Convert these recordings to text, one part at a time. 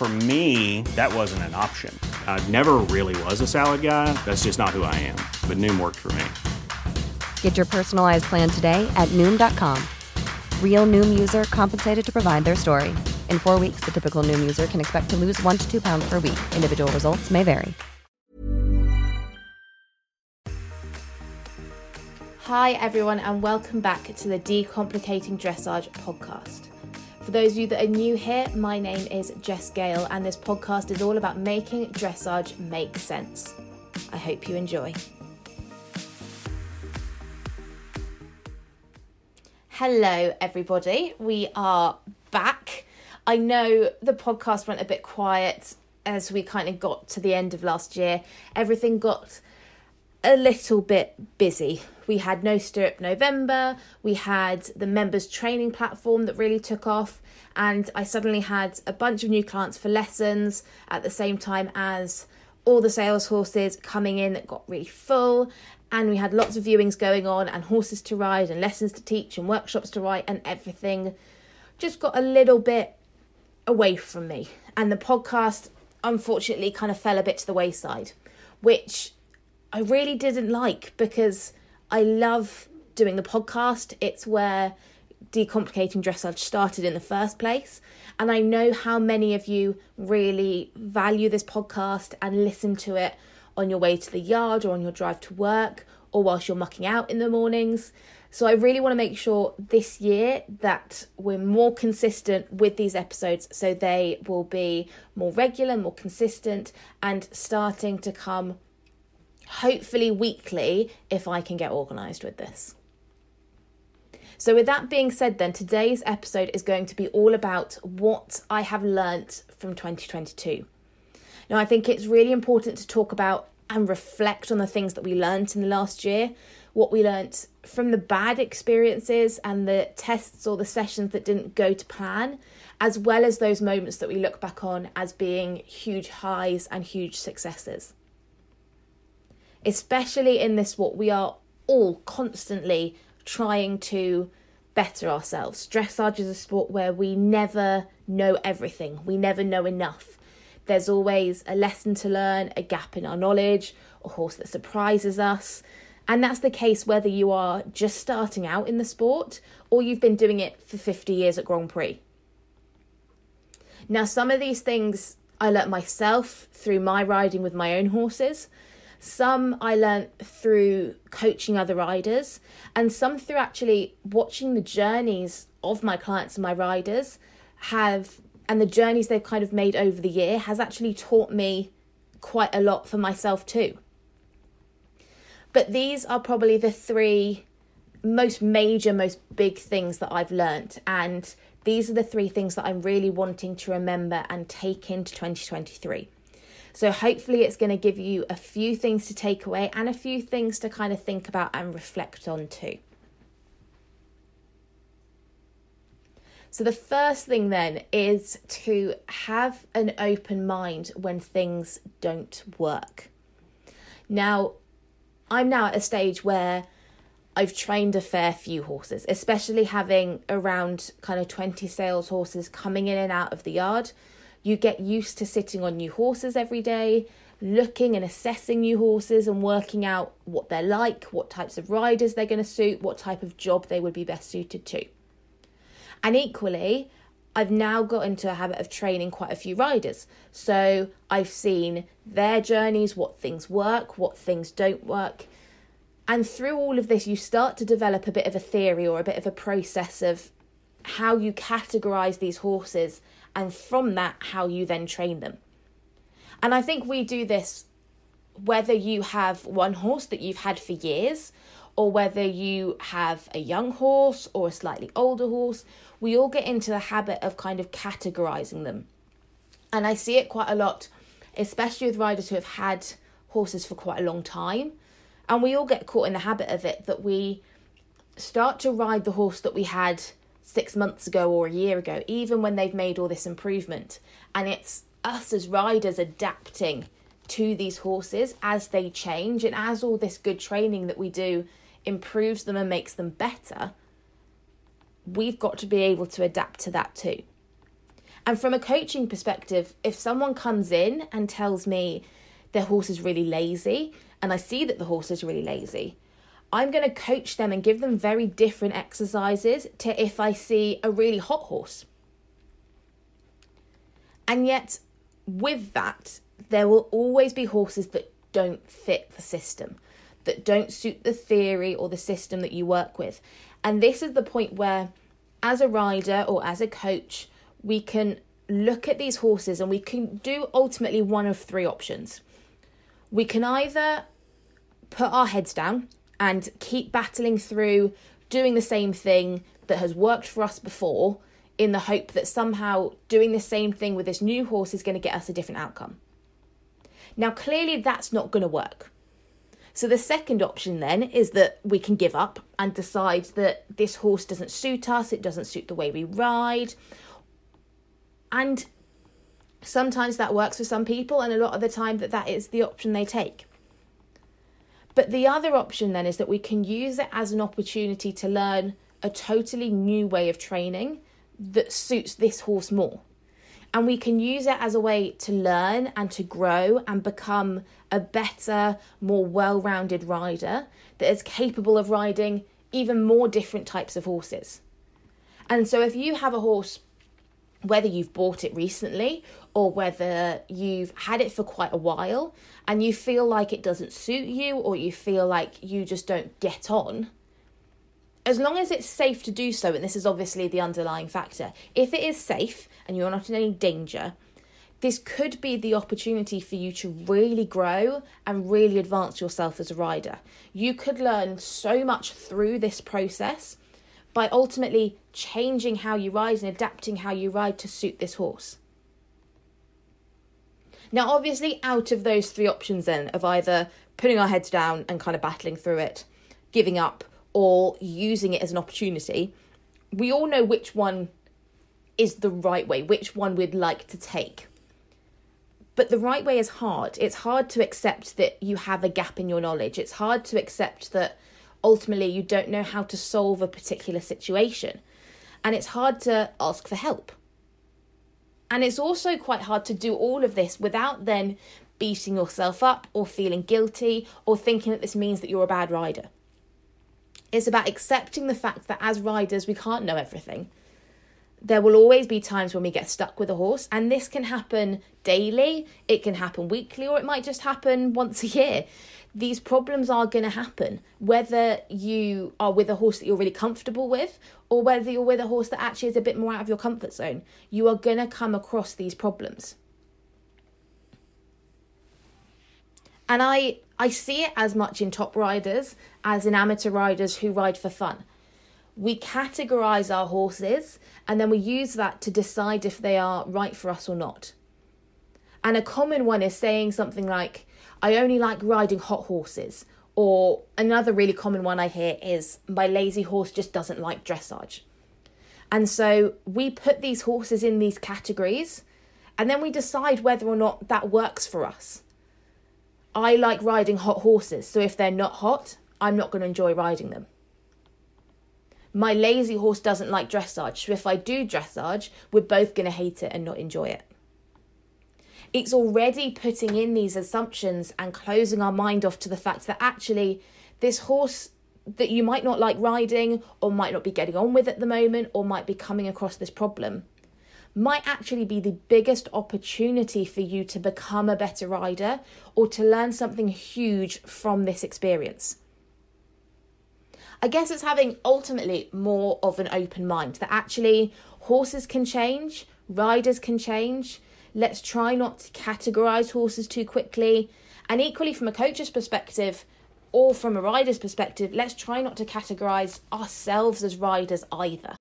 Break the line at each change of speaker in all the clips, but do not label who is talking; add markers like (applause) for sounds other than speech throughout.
For me, that wasn't an option. I never really was a salad guy. That's just not who I am. But Noom worked for me.
Get your personalized plan today at Noom.com. Real Noom user compensated to provide their story. In four weeks, the typical Noom user can expect to lose one to two pounds per week. Individual results may vary.
Hi, everyone, and welcome back to the Decomplicating Dressage podcast. For those of you that are new here, my name is Jess Gale, and this podcast is all about making dressage make sense. I hope you enjoy. Hello, everybody. We are back. I know the podcast went a bit quiet as we kind of got to the end of last year. Everything got a little bit busy. We had No Stirrup November, we had the members training platform that really took off, and I suddenly had a bunch of new clients for lessons at the same time as all the sales horses coming in that got really full. And we had lots of viewings going on, and horses to ride, and lessons to teach, and workshops to write, and everything just got a little bit away from me. And the podcast, unfortunately, kind of fell a bit to the wayside, which I really didn't like because I love doing the podcast. It's where decomplicating dressage started in the first place. And I know how many of you really value this podcast and listen to it on your way to the yard or on your drive to work or whilst you're mucking out in the mornings. So I really want to make sure this year that we're more consistent with these episodes so they will be more regular, more consistent, and starting to come hopefully weekly if I can get organised with this. So, with that being said, then today's episode is going to be all about what I have learnt from 2022. Now, I think it's really important to talk about and reflect on the things that we learnt in the last year, what we learnt from the bad experiences and the tests or the sessions that didn't go to plan, as well as those moments that we look back on as being huge highs and huge successes especially in this what we are all constantly trying to better ourselves. Dressage is a sport where we never know everything, we never know enough. There's always a lesson to learn, a gap in our knowledge, a horse that surprises us. And that's the case whether you are just starting out in the sport or you've been doing it for 50 years at Grand Prix. Now, some of these things I learnt myself through my riding with my own horses, some I learnt through coaching other riders, and some through actually watching the journeys of my clients and my riders have and the journeys they've kind of made over the year has actually taught me quite a lot for myself too. But these are probably the three most major, most big things that I've learnt. And these are the three things that I'm really wanting to remember and take into 2023. So, hopefully, it's going to give you a few things to take away and a few things to kind of think about and reflect on too. So, the first thing then is to have an open mind when things don't work. Now, I'm now at a stage where I've trained a fair few horses, especially having around kind of 20 sales horses coming in and out of the yard. You get used to sitting on new horses every day, looking and assessing new horses and working out what they're like, what types of riders they're going to suit, what type of job they would be best suited to. And equally, I've now got into a habit of training quite a few riders. So I've seen their journeys, what things work, what things don't work. And through all of this, you start to develop a bit of a theory or a bit of a process of how you categorize these horses, and from that, how you then train them. And I think we do this whether you have one horse that you've had for years, or whether you have a young horse or a slightly older horse, we all get into the habit of kind of categorizing them. And I see it quite a lot, especially with riders who have had horses for quite a long time. And we all get caught in the habit of it that we start to ride the horse that we had six months ago or a year ago, even when they've made all this improvement. And it's us as riders adapting to these horses as they change and as all this good training that we do improves them and makes them better, we've got to be able to adapt to that too. And from a coaching perspective, if someone comes in and tells me their horse is really lazy, and I see that the horse is really lazy, I'm going to coach them and give them very different exercises to if I see a really hot horse. And yet, with that, there will always be horses that don't fit the system, that don't suit the theory or the system that you work with. And this is the point where, as a rider or as a coach, we can look at these horses and we can do ultimately one of three options. We can either put our heads down and keep battling through doing the same thing that has worked for us before in the hope that somehow doing the same thing with this new horse is going to get us a different outcome. Now, clearly, that's not going to work. So, the second option then is that we can give up and decide that this horse doesn't suit us, it doesn't suit the way we ride. And sometimes that works for some people, and a lot of the time, that that is the option they take. But the other option then is that we can use it as an opportunity to learn a totally new way of training that suits this horse more. And we can use it as a way to learn and to grow and become a better, more well rounded rider that is capable of riding even more different types of horses. And so, if you have a horse, whether you've bought it recently or whether you've had it for quite a while and you feel like it doesn't suit you or you feel like you just don't get on, as long as it's safe to do so, and this is obviously the underlying factor, if it is safe and you're not in any danger, this could be the opportunity for you to really grow and really advance yourself as a rider. You could learn so much through this process by ultimately changing how you ride and adapting how you ride to suit this horse. Now, obviously, out of those three options, then, of either putting our heads down and kind of battling through it, giving up, or using it as an opportunity, we all know which one is the right way, which one we'd like to take. But the right way is hard. It's hard to accept that you have a gap in your knowledge. It's hard to accept that ultimately you don't know how to solve a particular situation. And it's hard to ask for help. And it's also quite hard to do all of this without then beating yourself up or feeling guilty or thinking that this means that you're a bad rider. It's about accepting the fact that as riders, we can't know everything there will always be times when we get stuck with a horse, and this can happen daily, it can happen weekly, or it might just happen once a year. These problems are going to happen, whether you are with a horse that you're really comfortable with, or whether you're with a horse that actually is a bit more out of your comfort zone. You are going to come across these problems. And I, I see it as much in top riders as in amateur riders who ride for fun we categorize our horses and then we use that to decide if they are right for us or not. And a common one is saying something like, I only like riding hot horses. Or another really common one I hear is, my lazy horse just doesn't like dressage. And so we put these horses in these categories and then we decide whether or not that works for us. I like riding hot horses, so if they're not hot, I'm not going to enjoy riding them my lazy horse doesn't like dressage. So if I do dressage, we're both going to hate it and not enjoy it. It's already putting in these assumptions and closing our mind off to the fact that actually this horse that you might not like riding or might not be getting on with at the moment or might be coming across this problem might actually be the biggest opportunity for you to become a better rider or to learn something huge from this experience. I guess it's having ultimately more of an open mind that actually horses can change, riders can change. Let's try not to categorize horses too quickly. And equally, from a coach's perspective or from a rider's perspective, let's try not to categorize ourselves as riders either.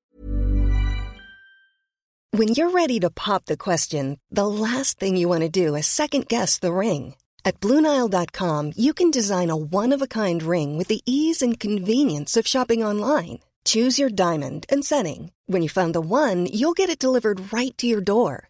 When you're ready to pop the question, the last thing you want to do is second guess the ring. At Bluenile.com, you can design a one of a kind ring with the ease and convenience of shopping online. Choose your diamond and setting. When you find the one, you'll get it delivered right to your door.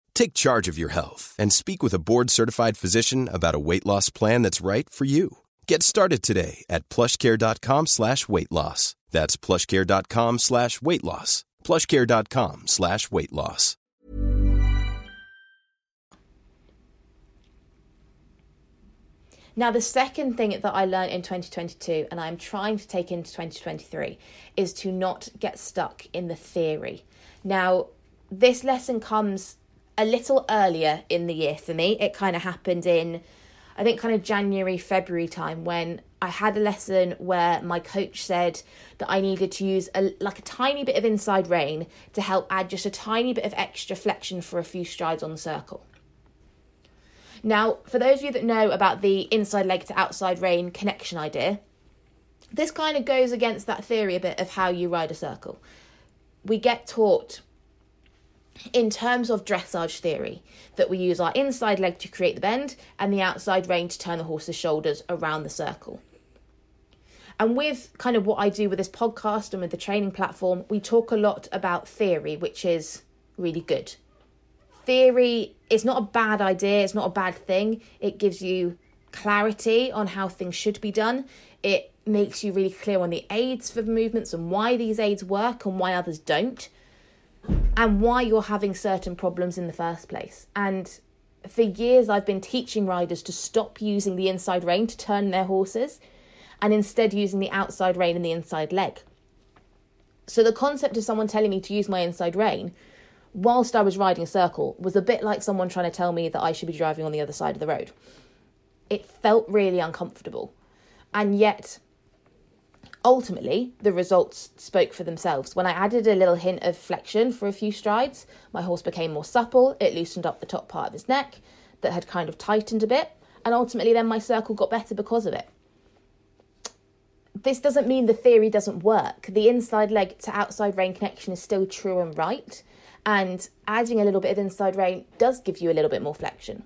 Take charge of your health and speak with a board-certified physician about a weight loss plan that's right for you. Get started today at plushcare.com slash weight loss. That's plushcare.com slash weight loss. plushcare.com slash weight loss.
Now, the second thing that I learned in 2022, and I'm trying to take into 2023, is to not get stuck in the theory. Now, this lesson comes a little earlier in the year for me. It kind of happened in, I think, kind of January, February time when I had a lesson where my coach said that I needed to use a, like a tiny bit of inside rein to help add just a tiny bit of extra flexion for a few strides on the circle. Now, for those of you that know about the inside leg to outside rein connection idea, this kind of goes against that theory a bit of how you ride a circle. We get taught in terms of dressage theory that we use our inside leg to create the bend and the outside rein to turn the horse's shoulders around the circle. And with kind of what I do with this podcast and with the training platform, we talk a lot about theory, which is really good theory is not a bad idea, it's not a bad thing. It gives you clarity on how things should be done. It makes you really clear on the aids for the movements and why these aids work and why others don't, and why you're having certain problems in the first place. And for years, I've been teaching riders to stop using the inside rein to turn their horses and instead using the outside rein and the inside leg. So, the concept of someone telling me to use my inside rein whilst I was riding a circle was a bit like someone trying to tell me that I should be driving on the other side of the road. It felt really uncomfortable. And yet, ultimately, the results spoke for themselves. When I added a little hint of flexion for a few strides, my horse became more supple, it loosened up the top part of his neck that had kind of tightened a bit, and ultimately, then my circle got better because of it. This doesn't mean the theory doesn't work. The inside leg to outside rein connection is still true and right and adding a little bit of inside rein does give you a little bit more flexion.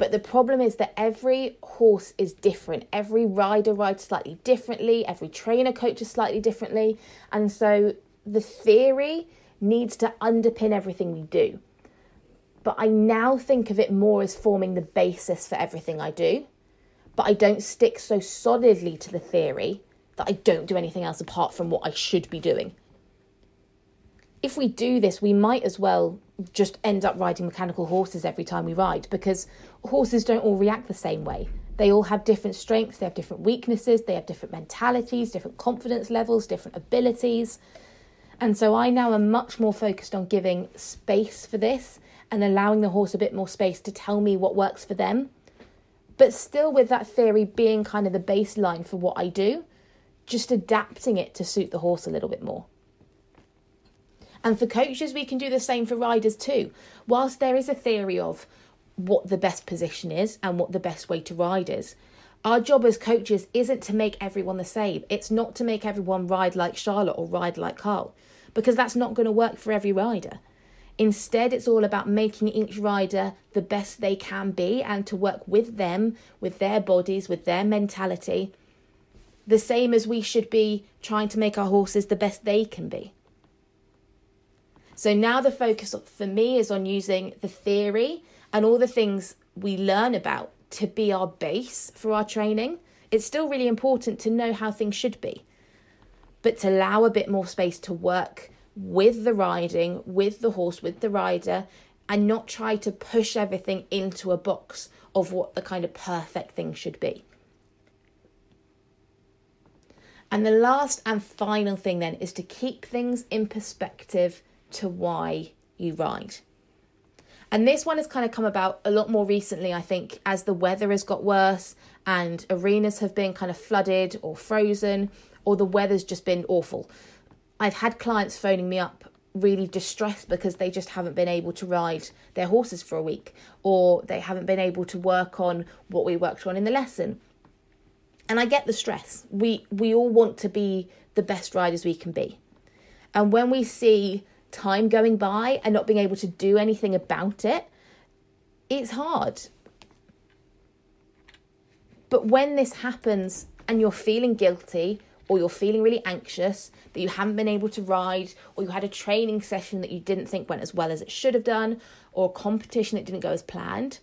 But the problem is that every horse is different. Every rider rides slightly differently. Every trainer coaches slightly differently. And so the theory needs to underpin everything we do. But I now think of it more as forming the basis for everything I do. But I don't stick so solidly to the theory that I don't do anything else apart from what I should be doing if we do this, we might as well just end up riding mechanical horses every time we ride because horses don't all react the same way. They all have different strengths, they have different weaknesses, they have different mentalities, different confidence levels, different abilities. And so I now am much more focused on giving space for this and allowing the horse a bit more space to tell me what works for them. But still, with that theory being kind of the baseline for what I do, just adapting it to suit the horse a little bit more. And for coaches, we can do the same for riders too. Whilst there is a theory of what the best position is and what the best way to ride is, our job as coaches isn't to make everyone the same. It's not to make everyone ride like Charlotte or ride like Carl, because that's not going to work for every rider. Instead, it's all about making each rider the best they can be and to work with them, with their bodies, with their mentality, the same as we should be trying to make our horses the best they can be. So now the focus for me is on using the theory and all the things we learn about to be our base for our training. It's still really important to know how things should be, but to allow a bit more space to work with the riding, with the horse, with the rider, and not try to push everything into a box of what the kind of perfect thing should be. And the last and final thing then is to keep things in perspective to why you ride. And this one has kind of come about a lot more recently, I think, as the weather has got worse and arenas have been kind of flooded or frozen, or the weather's just been awful. I've had clients phoning me up really distressed because they just haven't been able to ride their horses for a week, or they haven't been able to work on what we worked on in the lesson. And I get the stress. We we all want to be the best riders we can be. And when we see time going by and not being able to do anything about it, it's hard. But when this happens and you're feeling guilty or you're feeling really anxious that you haven't been able to ride or you had a training session that you didn't think went as well as it should have done or a competition that didn't go as planned,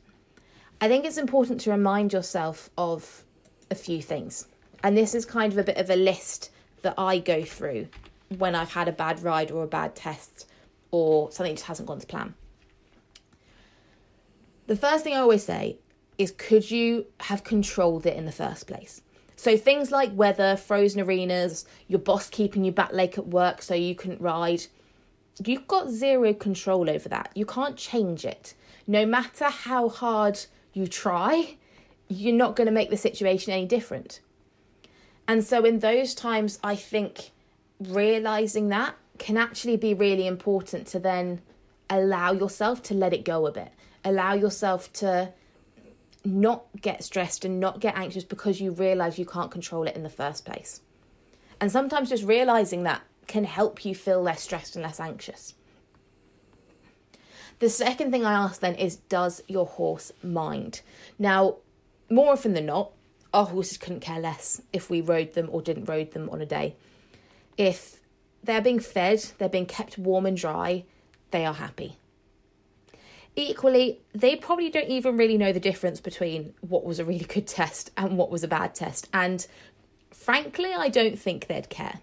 I think it's important to remind yourself of a few things. And this is kind of a bit of a list that I go through when I've had a bad ride or a bad test or something just hasn't gone to plan. The first thing I always say is could you have controlled it in the first place? So things like weather, frozen arenas, your boss keeping you back late at work so you couldn't ride, you've got zero control over that. You can't change it. No matter how hard you try, you're not going to make the situation any different. And so in those times, I think realizing that can actually be really important to then allow yourself to let it go a bit. Allow yourself to not get stressed and not get anxious because you realize you can't control it in the first place. And sometimes just realizing that can help you feel less stressed and less anxious. The second thing I ask then is Does your horse mind? Now, more often than not, our horses couldn't care less if we rode them or didn't rode them on a day. If they're being fed, they're being kept warm and dry, they are happy. Equally, they probably don't even really know the difference between what was a really good (laughs) test and what was a bad test. And frankly, I don't think they'd care.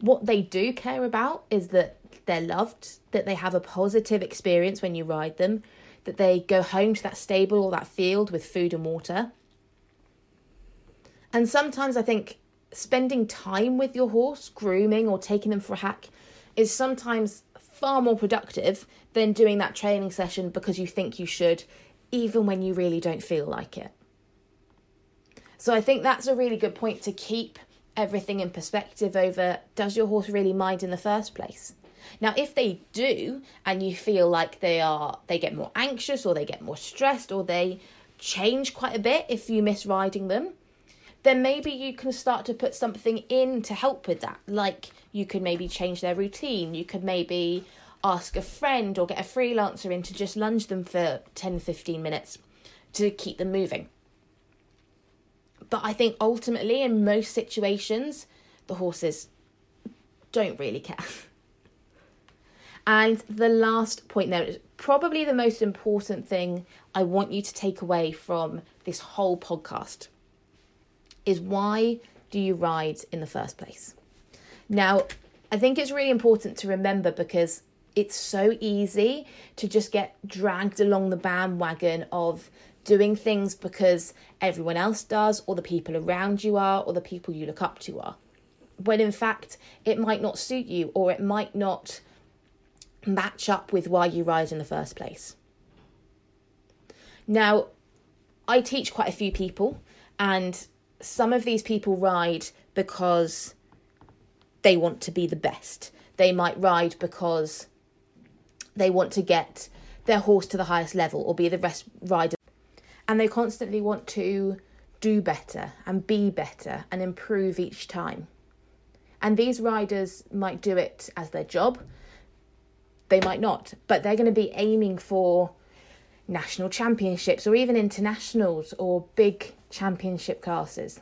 What they do care about is that they're loved, that they have a positive experience when you ride them, that they go home to that stable or that field with food and water. And sometimes I think spending time with your horse, grooming or taking them for a hack, is sometimes far more productive than doing that training session because you think you should, even when you really don't feel like it. So I think that's a really good point to keep everything in perspective over does your horse really mind in the first place? Now, if they do, and you feel like they are, they get more anxious or they get more stressed or they change quite a bit if you miss riding them, then maybe you can start to put something in to help with that. Like you could maybe change their routine. You could maybe ask a friend or get a freelancer in to just lunge them for 10 15 minutes to keep them moving. But I think ultimately, in most situations, the horses don't really care. (laughs) And the last point there is probably the most important thing I want you to take away from this whole podcast is why do you ride in the first place? Now, I think it's really important to remember because it's so easy to just get dragged along the bandwagon of doing things because everyone else does, or the people around you are, or the people you look up to are. When in fact, it might not suit you, or it might not match up with why you ride in the first place. Now, I teach quite a few people, and some of these people ride because they want to be the best. They might ride because they want to get their horse to the highest level or be the best rider. And they constantly want to do better and be better and improve each time. And these riders might do it as their job, they might not, but they're going to be aiming for national championships or even internationals or big championship classes.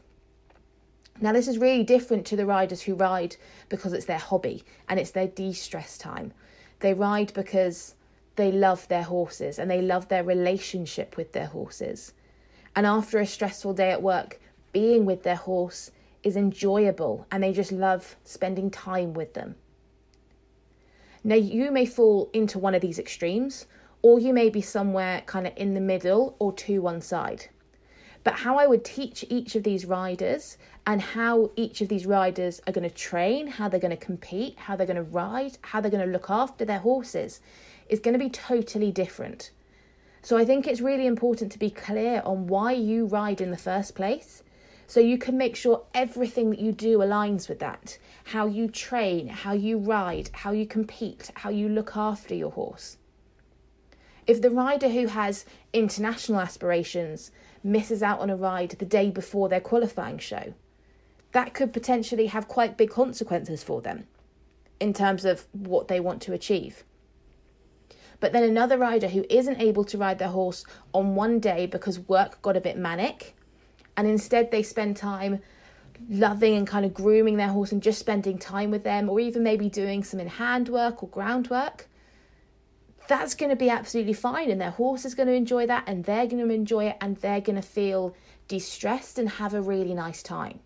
Now, this is really different to the riders who ride because it's their hobby and it's their de stress time. They ride because they love their horses and they love their relationship with their horses. And after a stressful day at work, being with their horse is enjoyable and they just love spending time with them. Now, you may fall into one of these extremes, or you may be somewhere kind of in the middle or to one side. But how I would teach each of these riders and how each of these riders are going to train, how they're going to compete, how they're going to ride, how they're going to look after their horses is going to be totally different. So I think it's really important to be clear on why you ride in the first place so you can make sure everything that you do aligns with that. How you train, how you ride, how you compete, how you look after your horse. If the rider who has international aspirations misses out on a ride the day before their qualifying show, that could potentially have quite big consequences for them in terms of what they want to achieve. But then another rider who isn't able to ride their horse on one day because work got a bit manic, and instead they spend time loving and kind of grooming their horse and just spending time with them, or even maybe doing some in hand work or groundwork, that's going to be absolutely fine. And their horse is going to enjoy that, and they're going to enjoy it, and they're going to feel de stressed and have a really nice time.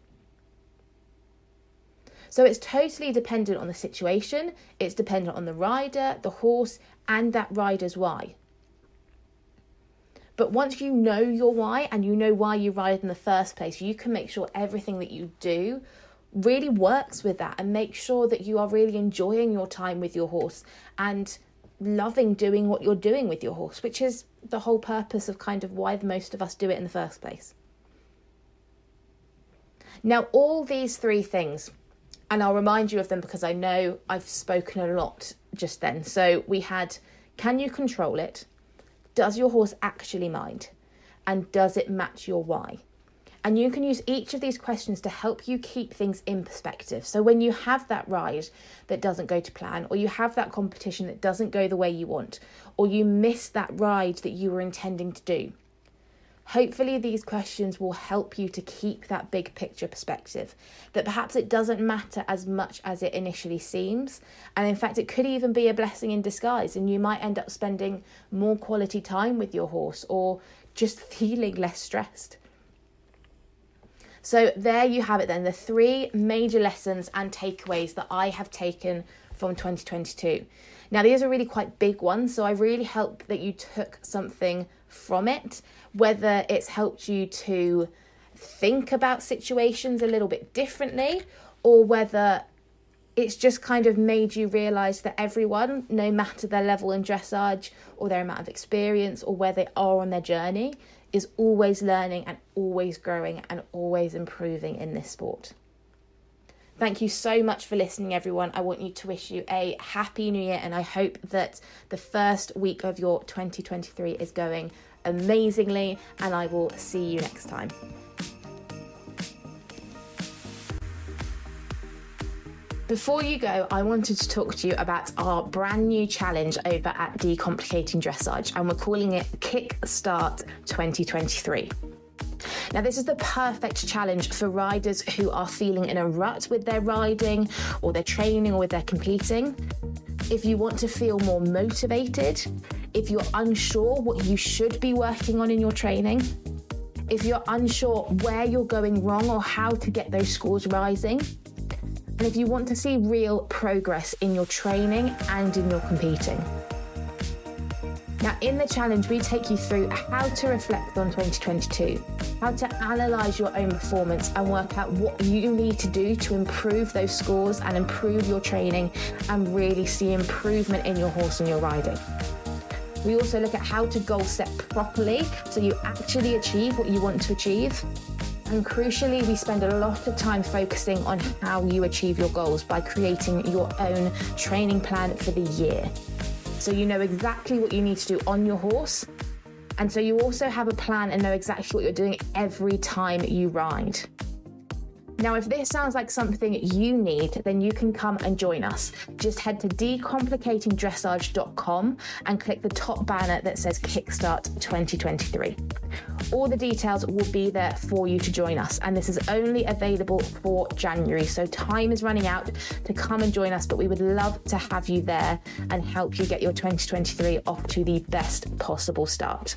So it's totally dependent on the situation, it's dependent on the rider, the horse, and that rider's why. But once you know your why and you know why you ride in the first place, you can make sure everything that you do really works with that and make sure that you are really enjoying your time with your horse and loving doing what you're doing with your horse, which is the whole purpose of kind of why most of us do it in the first place. Now, all these three things and I'll remind you of them because I know I've spoken a lot just then. So we had can you control it? Does your horse actually mind? And does it match your why? And you can use each of these questions to help you keep things in perspective. So when you have that ride that doesn't go to plan, or you have that competition that doesn't go the way you want, or you miss that ride that you were intending to do, Hopefully, these questions will help you to keep that big picture perspective. That perhaps it doesn't matter as much as it initially seems. And in fact, it could even be a blessing in disguise, and you might end up spending more quality time with your horse or just (laughs) feeling less stressed. So, there you have it then the three major lessons and takeaways that I have taken from 2022. Now, these are really quite big ones, so I really hope that you took something from it whether it's helped you to think about situations a little bit differently or whether it's just kind of made you realize that everyone, no matter their level in dressage or their amount of experience or where they are on their journey, is always learning and always growing and always improving in this sport. Thank you so much for listening, everyone. I want you to wish you a happy new year, and I hope that the first week of your 2023 is going amazingly, and I will see you next time. Before you go, I wanted to talk to you about our brand new challenge over at Decomplicating Dressage, and we're calling it Kickstart 2023. Now, this is the perfect challenge for riders who are feeling in a rut with their riding or their training or with their competing. If you want to feel more motivated, if you're unsure what you should be working on in your training, if you're unsure where you're going wrong or how to get those scores rising, and if you want to see real progress in your training and in your competing. Now, in the challenge, we take you through how to reflect on 2022, how to analyze your own performance and work out what you need to do to improve those scores and improve your training and really see improvement in your horse and your riding. We also look at how to goal set properly so you actually achieve what you want to achieve. And crucially, we spend a lot of time focusing on how you achieve your goals by creating your own training plan for the year. So you know exactly what you need to do on your horse. And so you also have a plan and know exactly what you're doing every time you ride. Now, if this sounds like something you need, then you can come and join us. Just head to decomplicatingdressage.com and click the top banner that says Kickstart 2023. All the details will be there for you to join us, and this is only available for January. So time is running out to come and join us, but we would love to have you there and help you get your 2023 off to the best possible start.